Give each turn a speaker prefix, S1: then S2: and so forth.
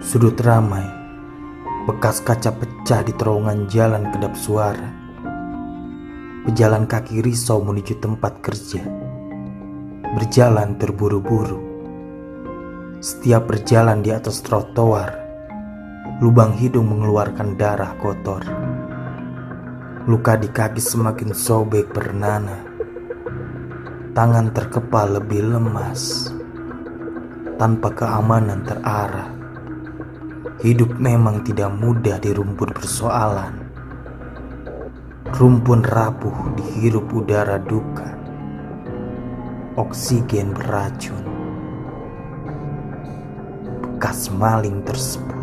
S1: Sudut ramai, bekas kaca pecah di terowongan jalan kedap suara. Pejalan kaki risau menuju tempat kerja. Berjalan terburu-buru. Setiap berjalan di atas trotoar, lubang hidung mengeluarkan darah kotor. Luka di kaki semakin sobek bernanah. Tangan terkepal lebih lemas. Tanpa keamanan terarah. Hidup memang tidak mudah di rumpun persoalan. Rumpun rapuh dihirup udara duka. Oksigen beracun. Bekas maling tersebut.